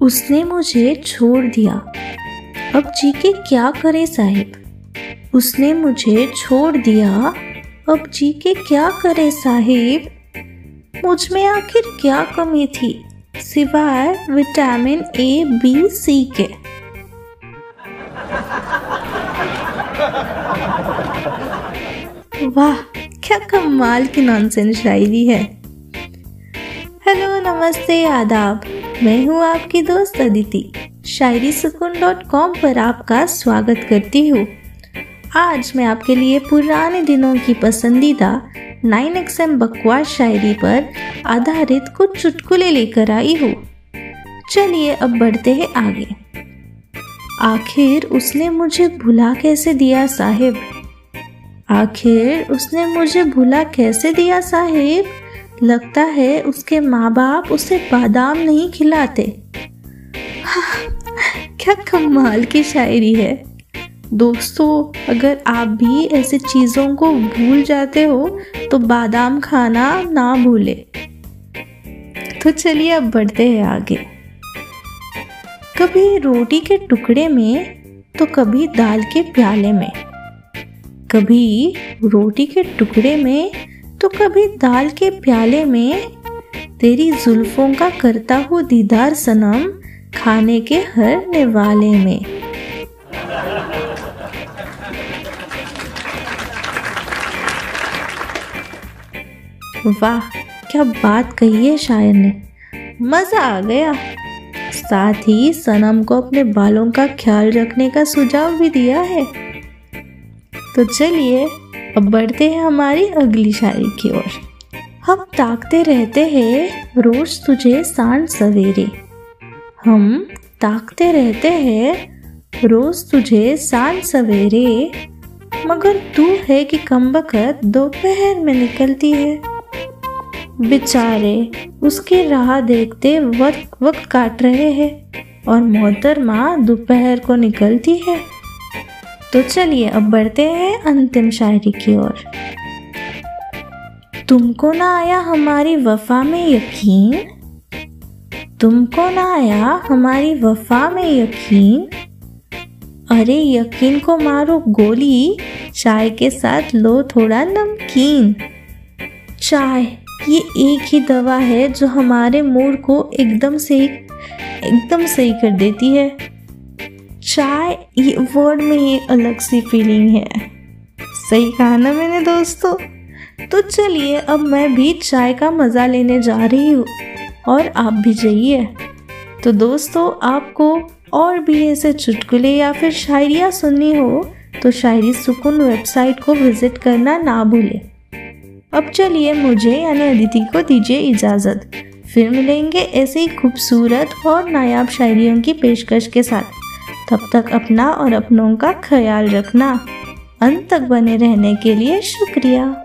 उसने मुझे छोड़ दिया। अब जी के क्या करे साहिब? उसने मुझे छोड़ दिया। अब जी के क्या करे साहिब? मुझमें आखिर क्या कमी थी? सिवाय विटामिन ए, बी, सी के। वाह, क्या कमाल की नॉनसेंस शायरी है। हेलो, नमस्ते, आदाब। मैं हूँ आपकी दोस्त अदिति। शायरी सुकून डॉट कॉम पर आपका स्वागत करती हूँ। आज मैं आपके लिए पुराने दिनों की पसंदीदा नाइन एक्सएम बकवास शायरी पर आधारित कुछ चुटकुले लेकर आई हूँ। चलिए अब बढ़ते हैं आगे। आखिर उसने मुझे भुला कैसे दिया साहिब? आखिर उसने मुझे भुला कैसे दिया साहिब? लगता है उसके माँ बाप उसे बादाम नहीं खिलाते। क्या कमाल की शायरी है। दोस्तों, अगर आप भी ऐसी चीज़ों को भूल जाते हो तो बादाम खाना ना भूले। तो चलिए अब बढ़ते हैं आगे। कभी रोटी के टुकड़े में तो कभी दाल के प्याले में। कभी रोटी के टुकड़े में तो कभी दाल के प्याले में तेरी जुल्फों का करता हूँ दीदार सनम खाने के हर निवाले में। वाह, क्या बात कही है शायर ने। मज़ा आ गया। साथ ही सनम को अपने बालों का ख्याल रखने का सुझाव भी दिया है। तो चलिए अब बढ़ते हैं हमारी अगली शायरी की ओर। हम ताकते रहते हैं रोज तुझे साँझ सवेरे। हम ताकते रहते हैं रोज तुझे साँझ सवेरे। मगर तू है कि कम बखत दोपहर में निकलती है। बेचारे उसकी राह देखते वक्त वक्त काट रहे हैं और मोहतरमा दोपहर को निकलती है। तो चलिए अब बढ़ते हैं अंतिम शायरी की ओर। तुमको ना आया हमारी वफा में यकीन? तुमको ना आया हमारी वफा में यकीन? अरे यकीन को मारो गोली, चाय के साथ लो थोड़ा नमकीन। चाय, ये एक ही दवा है जो हमारे मूड को एकदम से, एकदम सही कर देती है। चाय ये वर्ड में ये अलग सी फीलिंग है। सही कहा ना मैंने दोस्तों? तो चलिए, अब मैं भी चाय का मज़ा लेने जा रही हूँ और आप भी जाइए। तो दोस्तों, आपको और भी ऐसे चुटकुले या फिर शायरियाँ सुननी हो तो शायरी सुकून वेबसाइट को विज़िट करना ना भूलें। अब चलिए, मुझे यानी अदिति को दीजिए इजाज़त। फिर मिलेंगे ऐसे ही खूबसूरत और नायाब शायरियों की पेशकश के साथ। तब तक अपना और अपनों का ख्याल रखना। अंत तक बने रहने के लिए शुक्रिया।